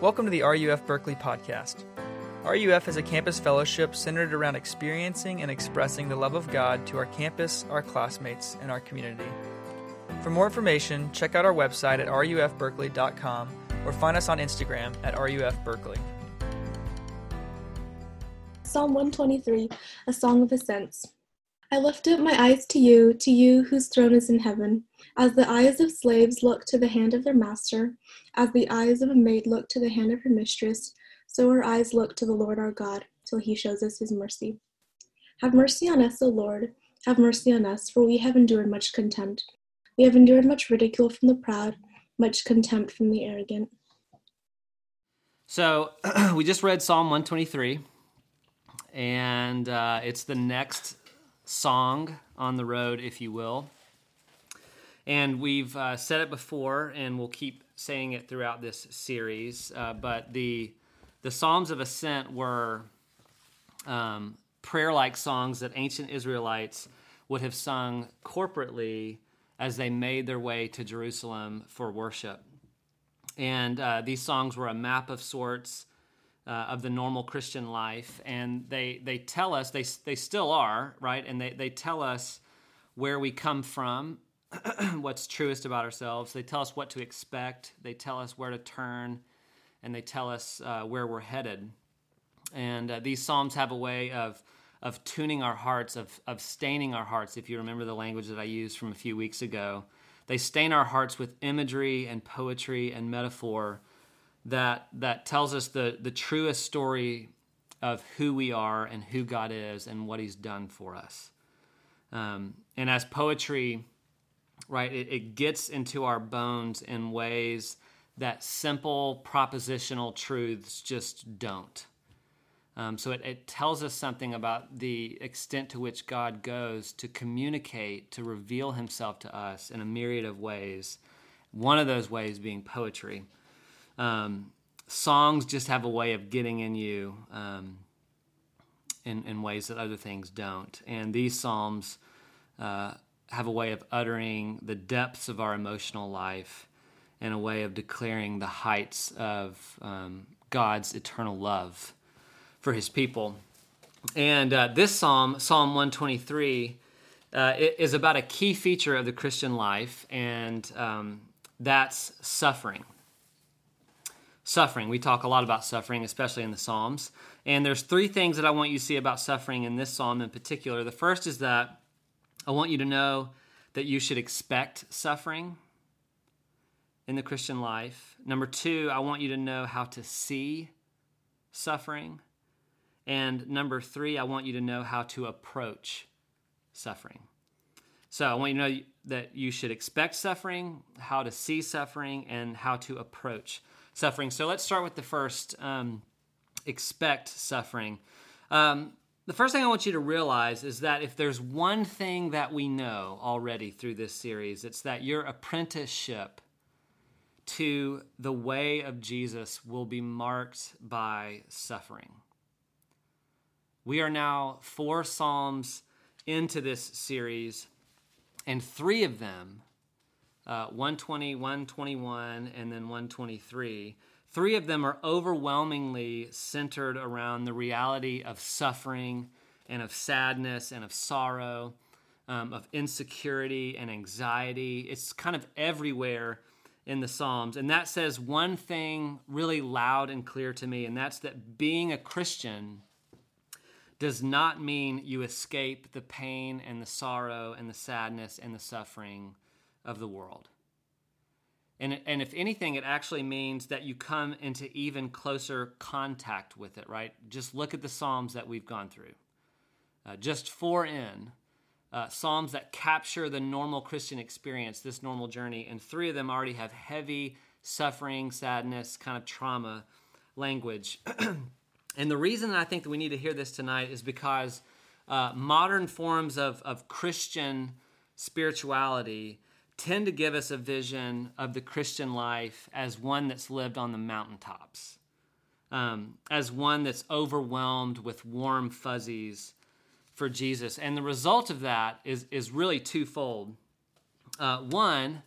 Welcome to the RUF Berkeley podcast. RUF is a campus fellowship centered around experiencing and expressing the love of God to our campus, our classmates, and our community. For more information, check out our website at rufberkeley.com or find us on Instagram at rufberkeley. Psalm 123, a song of ascents. I lift up my eyes to you, to you whose throne is in heaven. As the eyes of slaves look to the hand of their master, as the eyes of a maid look to the hand of her mistress, so our eyes look to the Lord our God, till he shows us his mercy. Have mercy on us, O Lord, have mercy on us, for we have endured much contempt. We have endured much ridicule from the proud, much contempt from the arrogant. So we just read Psalm 123, and uh, it's the next song on the road, if you will. And we've uh, said it before, and we'll keep saying it throughout this series. Uh, but the the Psalms of Ascent were um, prayer-like songs that ancient Israelites would have sung corporately as they made their way to Jerusalem for worship. And uh, these songs were a map of sorts uh, of the normal Christian life, and they they tell us they they still are right, and they they tell us where we come from, what's truest about ourselves. They tell us what to expect. They tell us where to turn, and they tell us uh, where we're headed. And uh, these psalms have a way of of tuning our hearts, of of staining our hearts. If you remember the language that I used from a few weeks ago, they stain our hearts with imagery and poetry and metaphor that that tells us the the truest story of who we are and who God is and what He's done for us. Um, and as poetry, right, it, it gets into our bones in ways that simple propositional truths just don't. Um, so it, it tells us something about the extent to which God goes to communicate, to reveal Himself to us in a myriad of ways. One of those ways being poetry um, songs just have a way of getting in you um, in, in ways that other things don't. And these psalms uh, have a way of uttering the depths of our emotional life and a way of declaring the heights of um, God's eternal love for his people. And uh, this psalm, Psalm 123, uh, is about a key feature of the Christian life, and um, that's suffering suffering. We talk a lot about suffering, especially in the Psalms. And there's three things that I want you to see about suffering in this psalm in particular. The first is that I want you to know that you should expect suffering in the Christian life. Number two, I want you to know how to see suffering. And number three, I want you to know how to approach suffering. So I want you to know that you should expect suffering, how to see suffering, and how to approach suffering. So let's start with the first um, expect suffering. Um, the first thing I want you to realize is that if there's one thing that we know already through this series, it's that your apprenticeship to the way of Jesus will be marked by suffering. We are now four Psalms into this series, and three of them uh, 120, 121, and then 123. Three of them are overwhelmingly centered around the reality of suffering and of sadness and of sorrow, um, of insecurity and anxiety. It's kind of everywhere in the Psalms. And that says one thing really loud and clear to me, and that's that being a Christian does not mean you escape the pain and the sorrow and the sadness and the suffering of the world. And, and if anything, it actually means that you come into even closer contact with it, right? Just look at the Psalms that we've gone through. Uh, just four in, uh, Psalms that capture the normal Christian experience, this normal journey, and three of them already have heavy suffering, sadness, kind of trauma language. and the reason I think that we need to hear this tonight is because uh, modern forms of, of Christian spirituality tend to give us a vision of the Christian life as one that's lived on the mountaintops, um, as one that's overwhelmed with warm fuzzies for Jesus. And the result of that is, is really twofold. Uh, one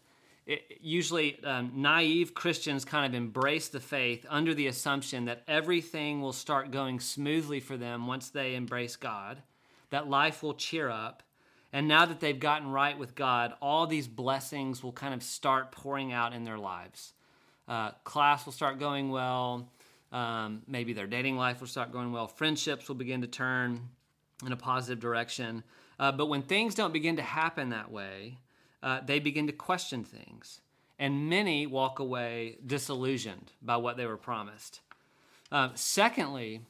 it, usually um, naive Christians kind of embrace the faith under the assumption that everything will start going smoothly for them once they embrace God, that life will cheer up. And now that they've gotten right with God, all these blessings will kind of start pouring out in their lives. Uh, class will start going well. Um, maybe their dating life will start going well. Friendships will begin to turn in a positive direction. Uh, but when things don't begin to happen that way, uh, they begin to question things. And many walk away disillusioned by what they were promised. Uh, secondly,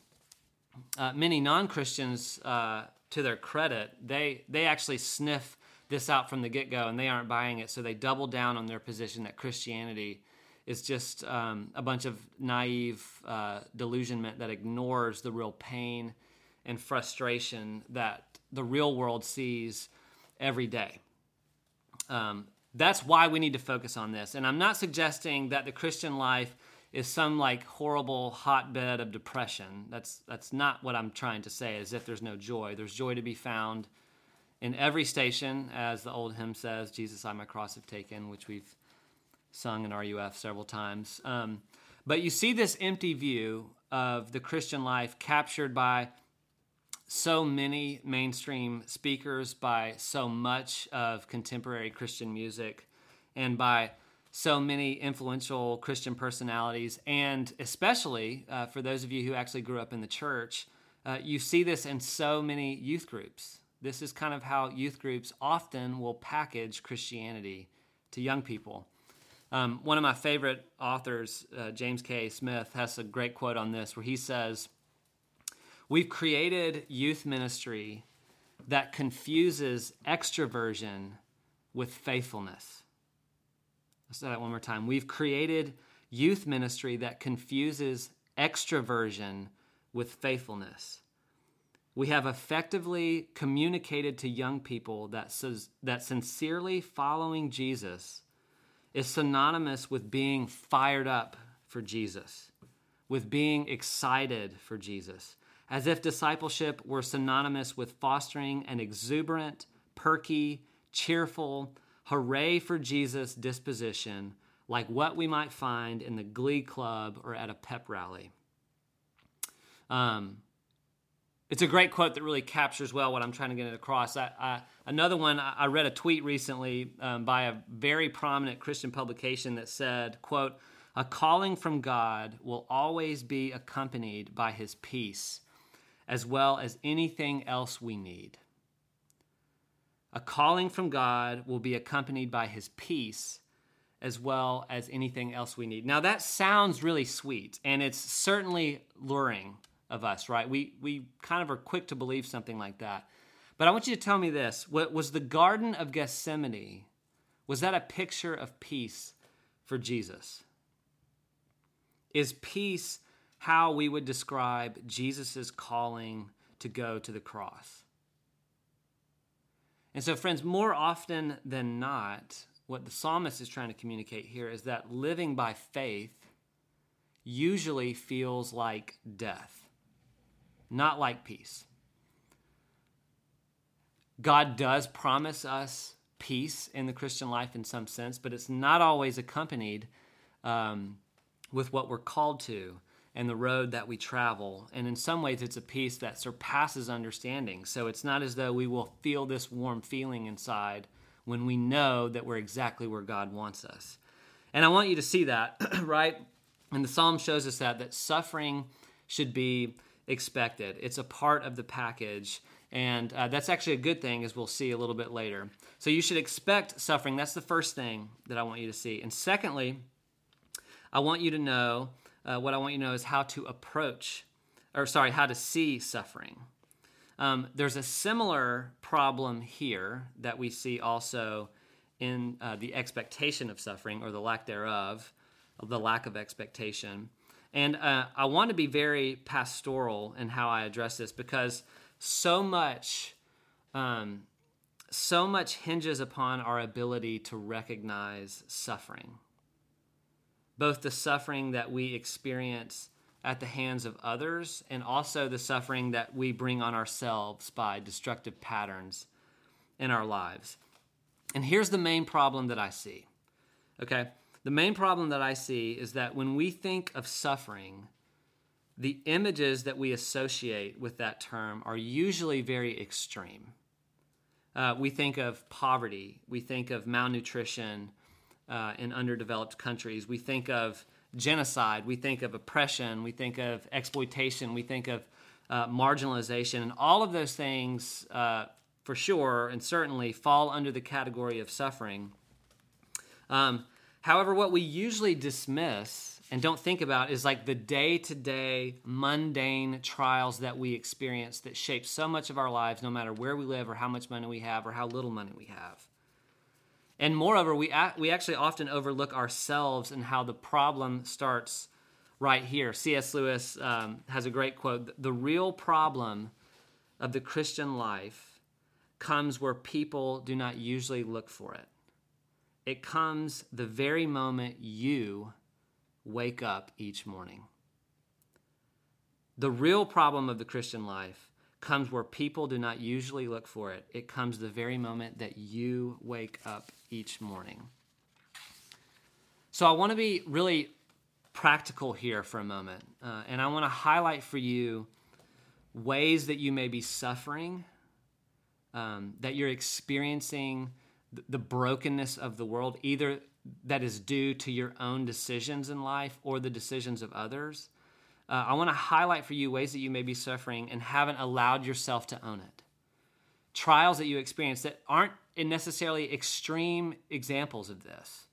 uh, many non Christians, uh, to their credit, they, they actually sniff this out from the get go and they aren't buying it. So they double down on their position that Christianity is just um, a bunch of naive uh, delusionment that ignores the real pain and frustration that the real world sees every day. Um, that's why we need to focus on this. And I'm not suggesting that the Christian life is some like horrible hotbed of depression. That's that's not what I'm trying to say. As if there's no joy. There's joy to be found in every station, as the old hymn says, "Jesus, I my cross have taken," which we've sung in RUF several times. Um, but you see this empty view of the Christian life captured by so many mainstream speakers, by so much of contemporary Christian music, and by so many influential Christian personalities, and especially uh, for those of you who actually grew up in the church, uh, you see this in so many youth groups. This is kind of how youth groups often will package Christianity to young people. Um, one of my favorite authors, uh, James K. Smith, has a great quote on this where he says, We've created youth ministry that confuses extroversion with faithfulness. Let's say that one more time. We've created youth ministry that confuses extroversion with faithfulness. We have effectively communicated to young people that, says, that sincerely following Jesus is synonymous with being fired up for Jesus, with being excited for Jesus, as if discipleship were synonymous with fostering an exuberant, perky, cheerful, hooray for Jesus disposition, like what we might find in the Glee Club or at a pep rally. Um, it's a great quote that really captures well what I'm trying to get across. I, I, another one, I read a tweet recently um, by a very prominent Christian publication that said, quote, a calling from God will always be accompanied by his peace as well as anything else we need. A calling from God will be accompanied by his peace as well as anything else we need. Now, that sounds really sweet, and it's certainly luring of us, right? We, we kind of are quick to believe something like that. But I want you to tell me this what was the Garden of Gethsemane, was that a picture of peace for Jesus? Is peace how we would describe Jesus' calling to go to the cross. And so, friends, more often than not, what the psalmist is trying to communicate here is that living by faith usually feels like death, not like peace. God does promise us peace in the Christian life in some sense, but it's not always accompanied um, with what we're called to and the road that we travel. And in some ways, it's a peace that surpasses understanding. So it's not as though we will feel this warm feeling inside when we know that we're exactly where God wants us. And I want you to see that, right? And the psalm shows us that that suffering should be expected. It's a part of the package. And uh, that's actually a good thing, as we'll see a little bit later. So you should expect suffering. That's the first thing that I want you to see. And secondly, I want you to know uh, what I want you to know is how to approach, or sorry, how to see suffering. Um, there's a similar problem here that we see also in uh, the expectation of suffering or the lack thereof, the lack of expectation. And uh, I want to be very pastoral in how I address this because so much, um, so much hinges upon our ability to recognize suffering both the suffering that we experience at the hands of others and also the suffering that we bring on ourselves by destructive patterns in our lives. And here's the main problem that I see Okay? The main problem that I see is that when we think of suffering, the images that we associate with that term are usually very extreme. Uh, we think of poverty, we think of malnutrition uh, in underdeveloped countries, we think of genocide, we think of oppression, we think of exploitation, we think of uh, marginalization, and all of those things, uh, for sure, and certainly fall under the category of suffering. Um, however, what we usually dismiss and don't think about is like the day to day mundane trials that we experience that shape so much of our lives, no matter where we live or how much money we have or how little money we have. And moreover, we, we actually often overlook ourselves and how the problem starts right here. C.S. Lewis um, has a great quote The real problem of the Christian life comes where people do not usually look for it. It comes the very moment you wake up each morning. The real problem of the Christian life comes where people do not usually look for it. It comes the very moment that you wake up each morning. So I want to be really practical here for a moment, uh, and I want to highlight for you ways that you may be suffering, um, that you're experiencing the brokenness of the world, either that is due to your own decisions in life or the decisions of others. Uh, I want to highlight for you ways that you may be suffering and haven't allowed yourself to own it. Trials that you experience that aren't necessarily extreme examples of this.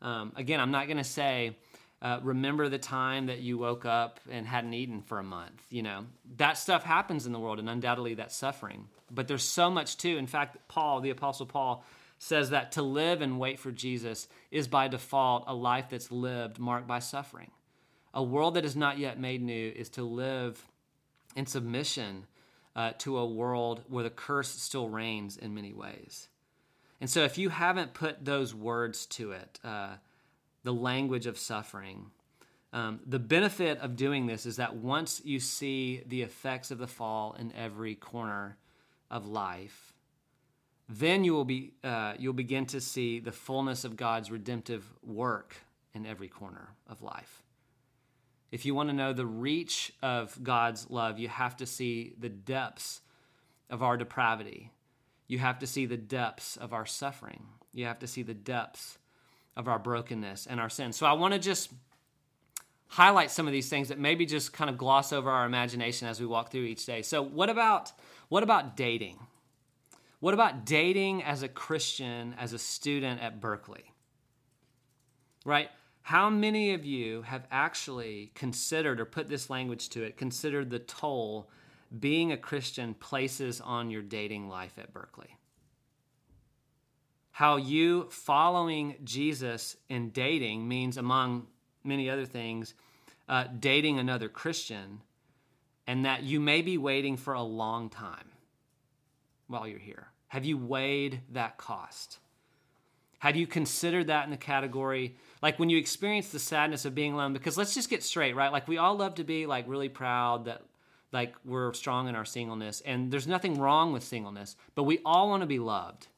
Um, again, I'm not going to say, uh, remember the time that you woke up and hadn't eaten for a month. You know, that stuff happens in the world, and undoubtedly that's suffering. But there's so much too. In fact, Paul, the Apostle Paul, says that to live and wait for Jesus is by default a life that's lived marked by suffering. A world that is not yet made new is to live in submission uh, to a world where the curse still reigns in many ways. And so, if you haven't put those words to it, uh, the language of suffering, um, the benefit of doing this is that once you see the effects of the fall in every corner of life, then you will be uh, you'll begin to see the fullness of God's redemptive work in every corner of life. If you want to know the reach of God's love, you have to see the depths of our depravity. You have to see the depths of our suffering. You have to see the depths of our brokenness and our sin. So I want to just highlight some of these things that maybe just kind of gloss over our imagination as we walk through each day. So what about what about dating? What about dating as a Christian, as a student at Berkeley? Right? How many of you have actually considered or put this language to it, considered the toll being a Christian places on your dating life at Berkeley? How you following Jesus in dating means, among many other things, uh, dating another Christian, and that you may be waiting for a long time while you're here. Have you weighed that cost? Have you considered that in the category like when you experience the sadness of being alone? Because let's just get straight, right? Like we all love to be like really proud that like we're strong in our singleness, and there's nothing wrong with singleness, but we all want to be loved.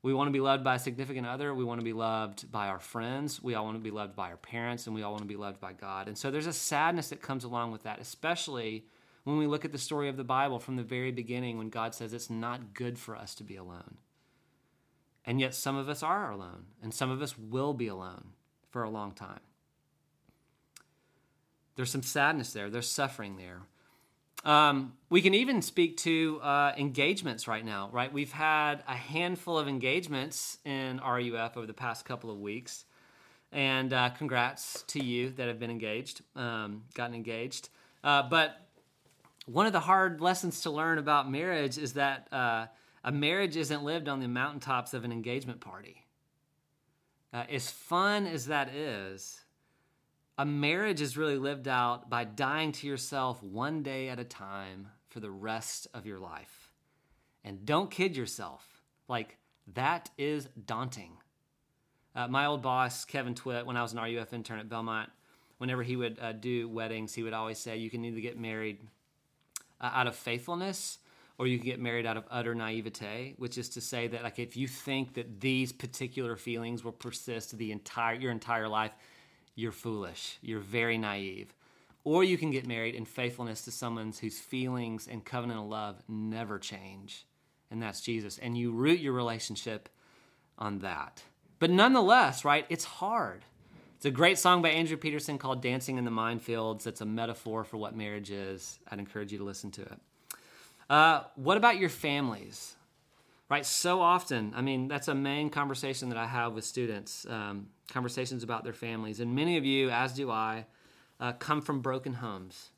We want to be loved by a significant other. We want to be loved by our friends. We all want to be loved by our parents, and we all want to be loved by God. And so there's a sadness that comes along with that, especially when we look at the story of the Bible from the very beginning when God says it's not good for us to be alone. And yet, some of us are alone, and some of us will be alone for a long time. There's some sadness there, there's suffering there. Um, we can even speak to uh, engagements right now, right? We've had a handful of engagements in RUF over the past couple of weeks. And uh, congrats to you that have been engaged, um, gotten engaged. Uh, but one of the hard lessons to learn about marriage is that uh, a marriage isn't lived on the mountaintops of an engagement party. Uh, as fun as that is, a marriage is really lived out by dying to yourself one day at a time for the rest of your life. And don't kid yourself. Like, that is daunting. Uh, my old boss, Kevin Twit, when I was an RUF intern at Belmont, whenever he would uh, do weddings, he would always say, You can either get married uh, out of faithfulness or you can get married out of utter naivete, which is to say that like if you think that these particular feelings will persist the entire your entire life, you're foolish. You're very naive. Or you can get married in faithfulness to someone whose feelings and covenantal love never change, and that's Jesus. And you root your relationship on that. But nonetheless, right, it's hard. It's a great song by Andrew Peterson called Dancing in the Minefields. It's a metaphor for what marriage is. I'd encourage you to listen to it. Uh, what about your families? Right, so often, I mean, that's a main conversation that I have with students um, conversations about their families. And many of you, as do I, uh, come from broken homes,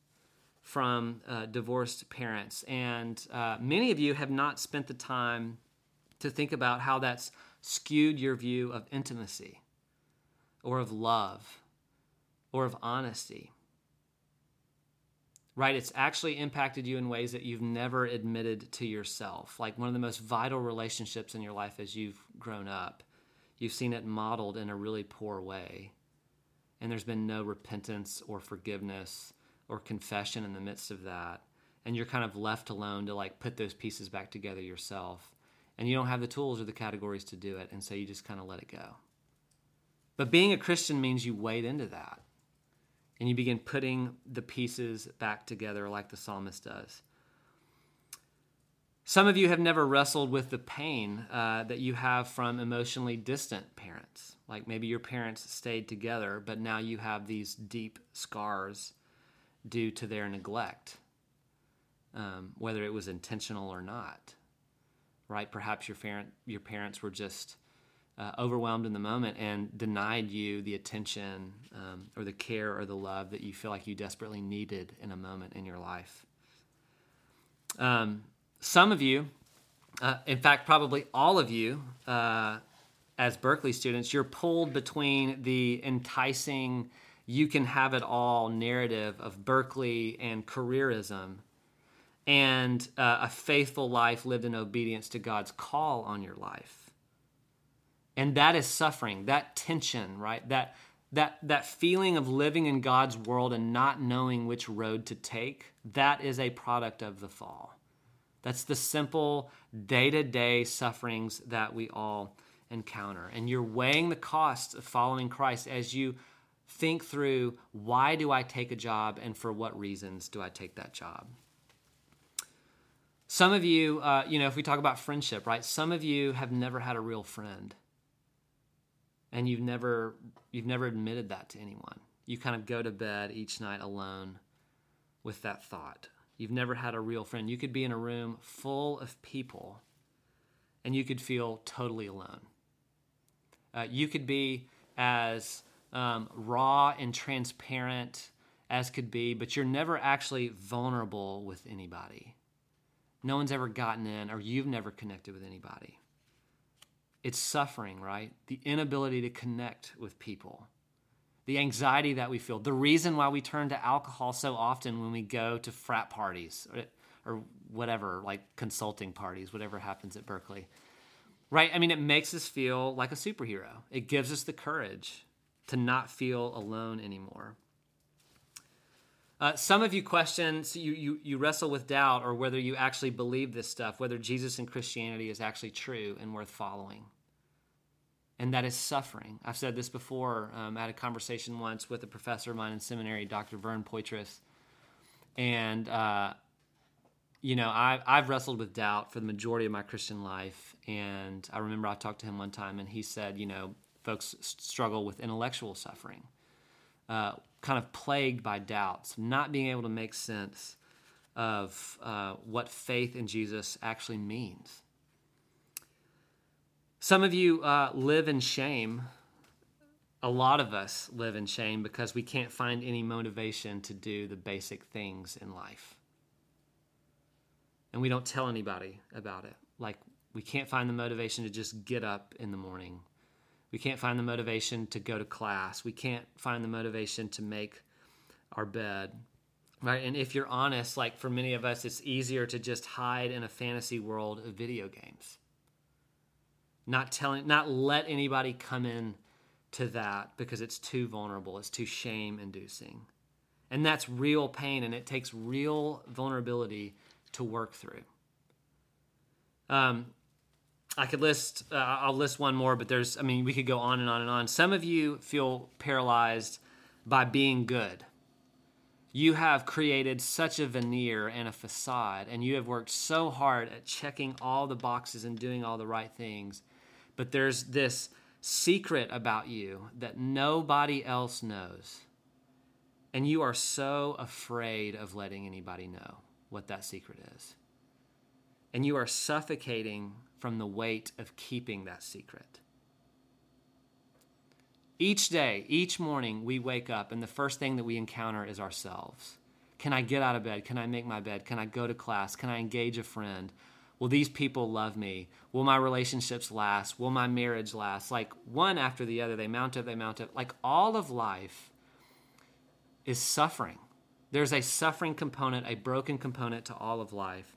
from uh, divorced parents. And uh, many of you have not spent the time to think about how that's skewed your view of intimacy or of love or of honesty. Right? It's actually impacted you in ways that you've never admitted to yourself. Like one of the most vital relationships in your life as you've grown up, you've seen it modeled in a really poor way. And there's been no repentance or forgiveness or confession in the midst of that. And you're kind of left alone to like put those pieces back together yourself. And you don't have the tools or the categories to do it. And so you just kind of let it go. But being a Christian means you wade into that and you begin putting the pieces back together like the psalmist does. Some of you have never wrestled with the pain uh, that you have from emotionally distant parents. Like maybe your parents stayed together, but now you have these deep scars due to their neglect, um, whether it was intentional or not. Right? Perhaps your parent, your parents were just uh, overwhelmed in the moment and denied you the attention um, or the care or the love that you feel like you desperately needed in a moment in your life. Um, some of you, uh, in fact, probably all of you, uh, as Berkeley students, you're pulled between the enticing, you can have it all narrative of Berkeley and careerism and uh, a faithful life lived in obedience to God's call on your life and that is suffering that tension right? That that that feeling of living in God's world and not knowing which road to take that is a product of the fall. That's the simple day-to-day sufferings that we all encounter. And you're weighing the costs of following Christ as you think through why do I take a job and for what reasons do I take that job? Some of you, uh, you know, if we talk about friendship, right? Some of you have never had a real friend and you've never you've never admitted that to anyone. You kind of go to bed each night alone with that thought. You've never had a real friend. You could be in a room full of people and you could feel totally alone. Uh, you could be as um, raw and transparent as could be but you're never actually vulnerable with anybody. No one's ever gotten in or you've never connected with anybody it's suffering, right? The inability to connect with people, the anxiety that we feel, the reason why we turn to alcohol so often when we go to frat parties or, or whatever, like consulting parties, whatever happens at Berkeley. Right? I mean, it makes us feel like a superhero. It gives us the courage to not feel alone anymore. Uh, some of you question, so you, you, you wrestle with doubt or whether you actually believe this stuff, whether Jesus and Christianity is actually true and worth following. And that is suffering. I've said this before. Um, I had a conversation once with a professor of mine in seminary, Dr. Vern Poythress. And, uh, you know, I, I've wrestled with doubt for the majority of my Christian life. And I remember I talked to him one time and he said, you know, folks struggle with intellectual suffering. Uh, kind of plagued by doubts, not being able to make sense of uh, what faith in Jesus actually means. Some of you uh, live in shame. A lot of us live in shame because we can't find any motivation to do the basic things in life. And we don't tell anybody about it. Like, we can't find the motivation to just get up in the morning we can't find the motivation to go to class. We can't find the motivation to make our bed. Right? And if you're honest, like for many of us, it's easier to just hide in a fantasy world of video games. Not telling, not let anybody come in to that because it's too vulnerable, it's too shame inducing. And that's real pain and it takes real vulnerability to work through. Um, I could list, uh, I'll list one more, but there's, I mean, we could go on and on and on. Some of you feel paralyzed by being good. You have created such a veneer and a facade, and you have worked so hard at checking all the boxes and doing all the right things. But there's this secret about you that nobody else knows. And you are so afraid of letting anybody know what that secret is. And you are suffocating from the weight of keeping that secret. Each day, each morning, we wake up, and the first thing that we encounter is ourselves. Can I get out of bed? Can I make my bed? Can I go to class? Can I engage a friend? Will these people love me? Will my relationships last? Will my marriage last? Like one after the other, they mount up, they mount up. Like all of life is suffering. There's a suffering component, a broken component to all of life.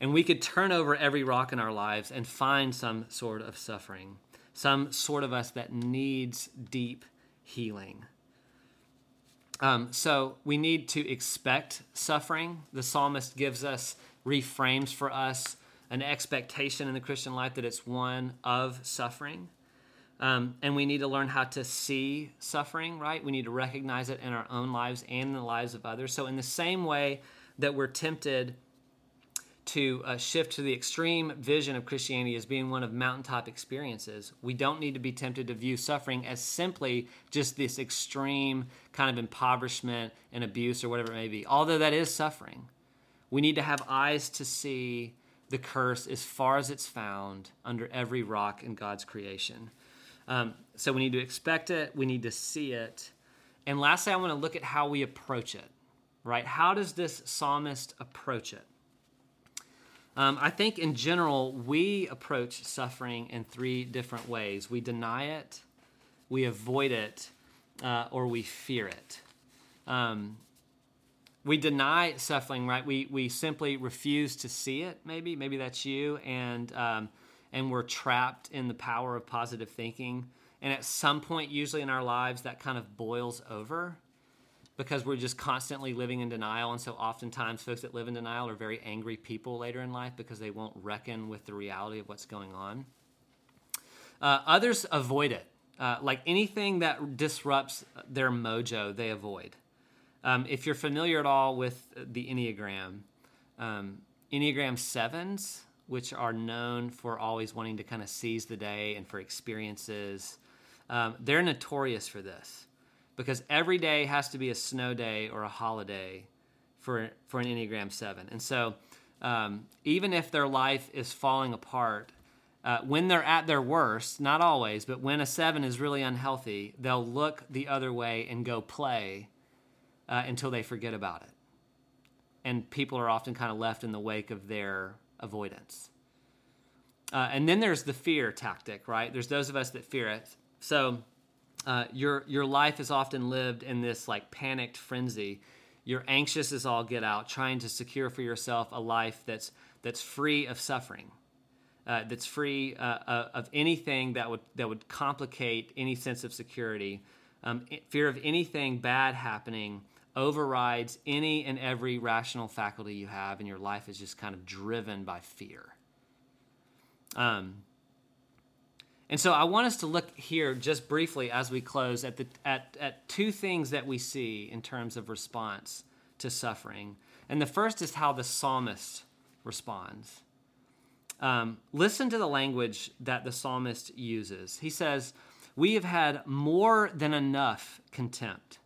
And we could turn over every rock in our lives and find some sort of suffering some sort of us that needs deep healing. Um, so we need to expect suffering. The psalmist gives us, reframes for us an expectation in the Christian life that it's one of suffering. Um, and we need to learn how to see suffering, right? We need to recognize it in our own lives and in the lives of others. So, in the same way that we're tempted to uh, shift to the extreme vision of Christianity as being one of mountaintop experiences. We don't need to be tempted to view suffering as simply just this extreme kind of impoverishment and abuse or whatever it may be, although that is suffering. We need to have eyes to see the curse as far as it's found under every rock in God's creation. Um, so we need to expect it, we need to see it. And lastly, I want to look at how we approach it, right? How does this psalmist approach it? Um, I think in general, we approach suffering in three different ways we deny it, we avoid it, uh, or we fear it. Um, we deny suffering, right? We, we simply refuse to see it, maybe. Maybe that's you. And, um, and we're trapped in the power of positive thinking. And at some point, usually in our lives, that kind of boils over because we're just constantly living in denial. And so oftentimes, folks that live in denial are very angry people later in life because they won't reckon with the reality of what's going on. Uh, others avoid it. Uh, like anything that disrupts their mojo, they avoid. Um, if you're familiar at all with the Enneagram, um, Enneagram sevens, which are known for always wanting to kind of seize the day and for experiences, um, they're notorious for this because every day has to be a snow day or a holiday for for an Enneagram Seven. And so, um, even if their life is falling apart, uh, when they're at their worst, not always, but when a seven is really unhealthy, they'll look the other way and go play uh, until they forget about it. And people are often kind of left in the wake of their avoidance. Uh, and then there's the fear tactic, right? There's those of us that fear it. So uh, your your life is often lived in this like panicked frenzy. You're anxious as all get out, trying to secure for yourself a life that's that's free of suffering, uh, that's free uh, uh of anything that would that would complicate any sense of security. Um, fear of anything bad happening overrides any and every rational faculty you have, and your life is just kind of driven by fear. Um, and so I want us to look here just briefly as we close at, the, at, at two things that we see in terms of response to suffering. And the first is how the psalmist responds. Um, listen to the language that the psalmist uses. He says, We have had more than enough contempt,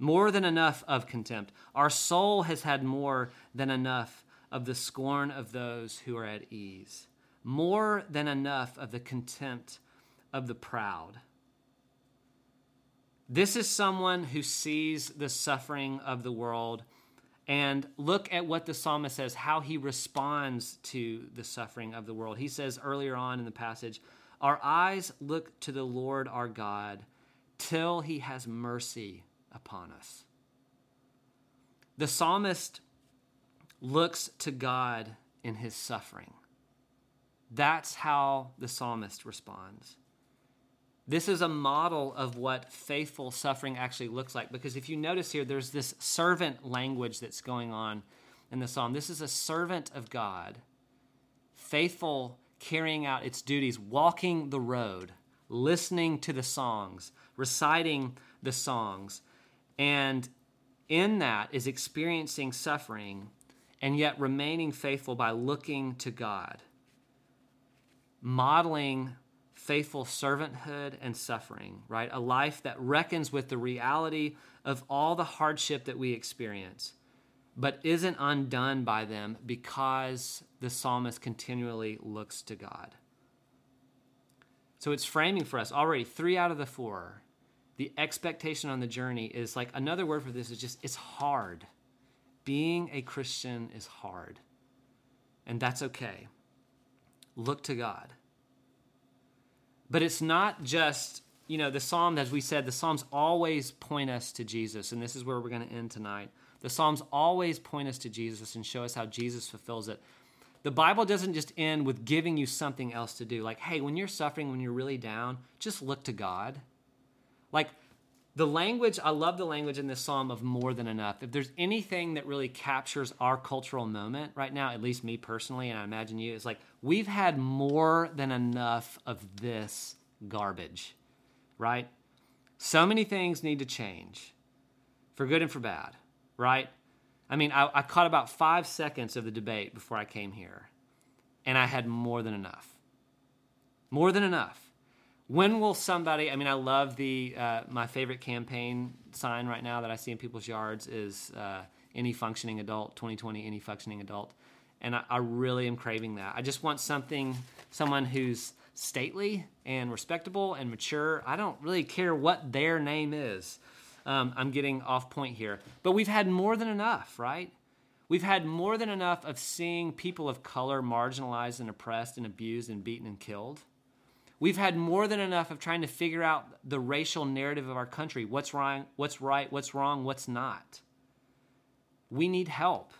more than enough of contempt. Our soul has had more than enough of the scorn of those who are at ease more than enough of the contempt of the proud. This is someone who sees the suffering of the world. And look at what the psalmist says, how he responds to the suffering of the world. He says earlier on in the passage, Our eyes look to the Lord our God till he has mercy upon us. The psalmist looks to God in his suffering. That's how the psalmist responds. This is a model of what faithful suffering actually looks like because if you notice here, there's this servant language that's going on in the psalm. This is a servant of God faithful carrying out its duties, walking the road, listening to the songs, reciting the songs, and in that is experiencing suffering and yet remaining faithful by looking to God, modeling faithful servanthood and suffering, right? A life that reckons with the reality of all the hardship that we experience, but isn't undone by them because the psalmist continually looks to God. So it's framing for us already three out of the four. The expectation on the journey is like another word for this is just it's hard. Being a Christian is hard. And that's okay. Look to God. But it's not just, you know, the Psalm, as we said, the Psalms always point us to Jesus. And this is where we're going to end tonight. The Psalms always point us to Jesus and show us how Jesus fulfills it. The Bible doesn't just end with giving you something else to do. Like, hey, when you're suffering, when you're really down, just look to God. Like, the language, I love the language in this psalm of more than enough. If there's anything that really captures our cultural moment right now, at least me personally, and I imagine you, it's like we've had more than enough of this garbage, right? So many things need to change for good and for bad, right? I mean, I, I caught about five seconds of the debate before I came here, and I had more than enough. More than enough. When will somebody? I mean, I love the uh, my favorite campaign sign right now that I see in people's yards is uh, any functioning adult 2020 any functioning adult, and I, I really am craving that. I just want something, someone who's stately and respectable and mature. I don't really care what their name is. Um, I'm getting off point here, but we've had more than enough, right? We've had more than enough of seeing people of color marginalized and oppressed and abused and beaten and killed. We've had more than enough of trying to figure out the racial narrative of our country what's wrong, what's right, what's wrong, what's not. We need help.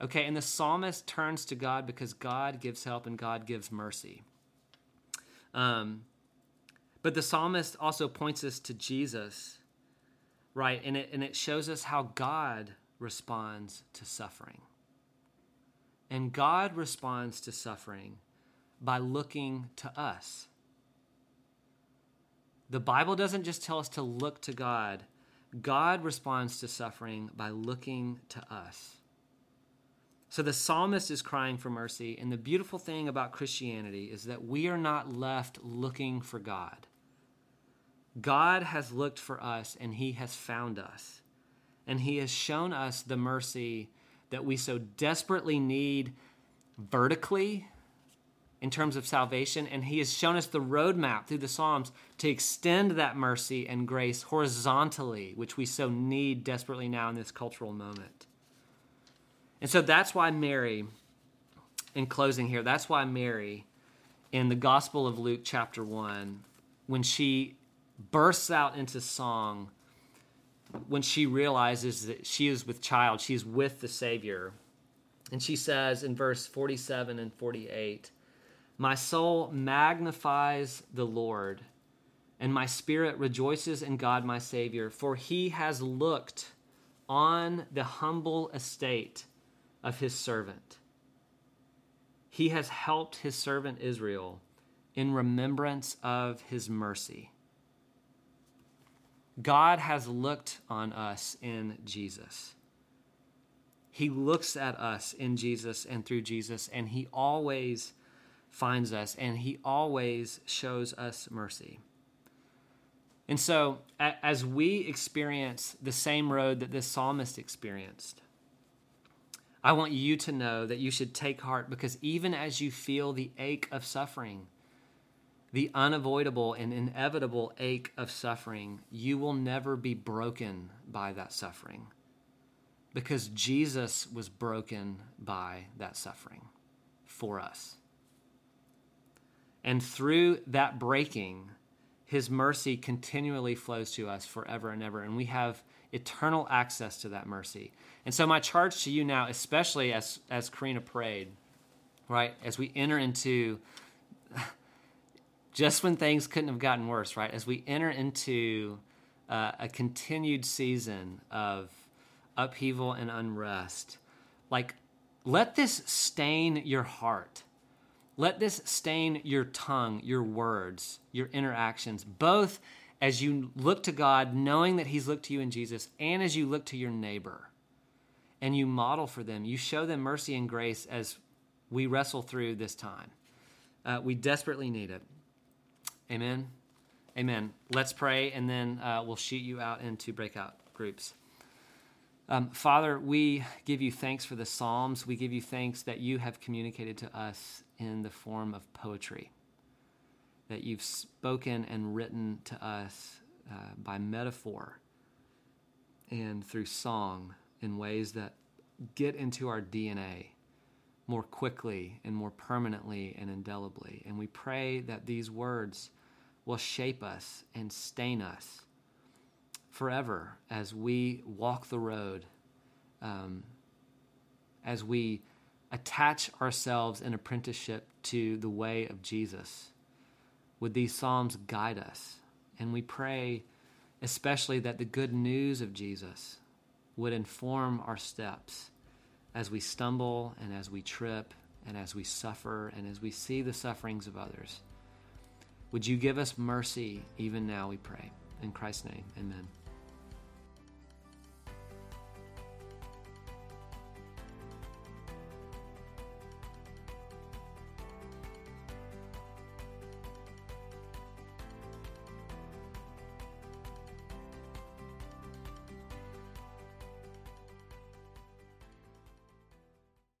Okay, and the psalmist turns to God because God gives help and God gives mercy. Um, but the psalmist also points us to Jesus, right? And it, and it shows us how God responds to suffering. And God responds to suffering by looking to us. The Bible doesn't just tell us to look to God, God responds to suffering by looking to us. So the psalmist is crying for mercy, and the beautiful thing about Christianity is that we are not left looking for God. God has looked for us and he has found us. And he has shown us the mercy that we so desperately need vertically in terms of salvation, and He has shown us the roadmap through the Psalms to extend that mercy and grace horizontally, which we so need desperately now in this cultural moment. And so that's why Mary, in closing here, that's why Mary, in the Gospel of Luke, chapter 1, when she bursts out into song, when she realizes that she is with child, she's with the Savior. And she says in verse 47 and 48, my soul magnifies the Lord, and my spirit rejoices in God my Savior, for he has looked on the humble estate of his servant. He has helped his servant Israel in remembrance of his mercy. God has looked on us in Jesus. He looks at us in Jesus and through Jesus, and he always finds us, and he always shows us mercy. And so, as we experience the same road that this psalmist experienced, I want you to know that you should take heart because even as you feel the ache of suffering, the unavoidable and inevitable ache of suffering, you will never be broken by that suffering because Jesus was broken by that suffering for us. And through that breaking, his mercy continually flows to us forever and ever. And we have eternal access to that mercy. And so, my charge to you now, especially as, as Karina prayed, right, as we enter into just when things couldn't have gotten worse, right, as we enter into uh, a continued season of upheaval and unrest, like, let this stain your heart Let this stain your tongue, your words, your interactions, both as you look to God, knowing that He's looked to you in Jesus, and as you look to your neighbor and you model for them. You show them mercy and grace as we wrestle through this time. Uh, we desperately need it. Amen. Amen. Let's pray, and then uh, we'll shoot you out into breakout groups. Um, Father, we give you thanks for the Psalms. We give you thanks that you have communicated to us in the form of poetry, that you've spoken and written to us uh, by metaphor and through song in ways that get into our DNA more quickly and more permanently and indelibly. And we pray that these words will shape us and stain us forever as we walk the road, um, as we attach ourselves in apprenticeship to the way of Jesus. Would these Psalms guide us? And we pray especially that the good news of Jesus would inform our steps as we stumble and as we trip and as we suffer and as we see the sufferings of others. Would you give us mercy even now, we pray. In Christ's name, amen.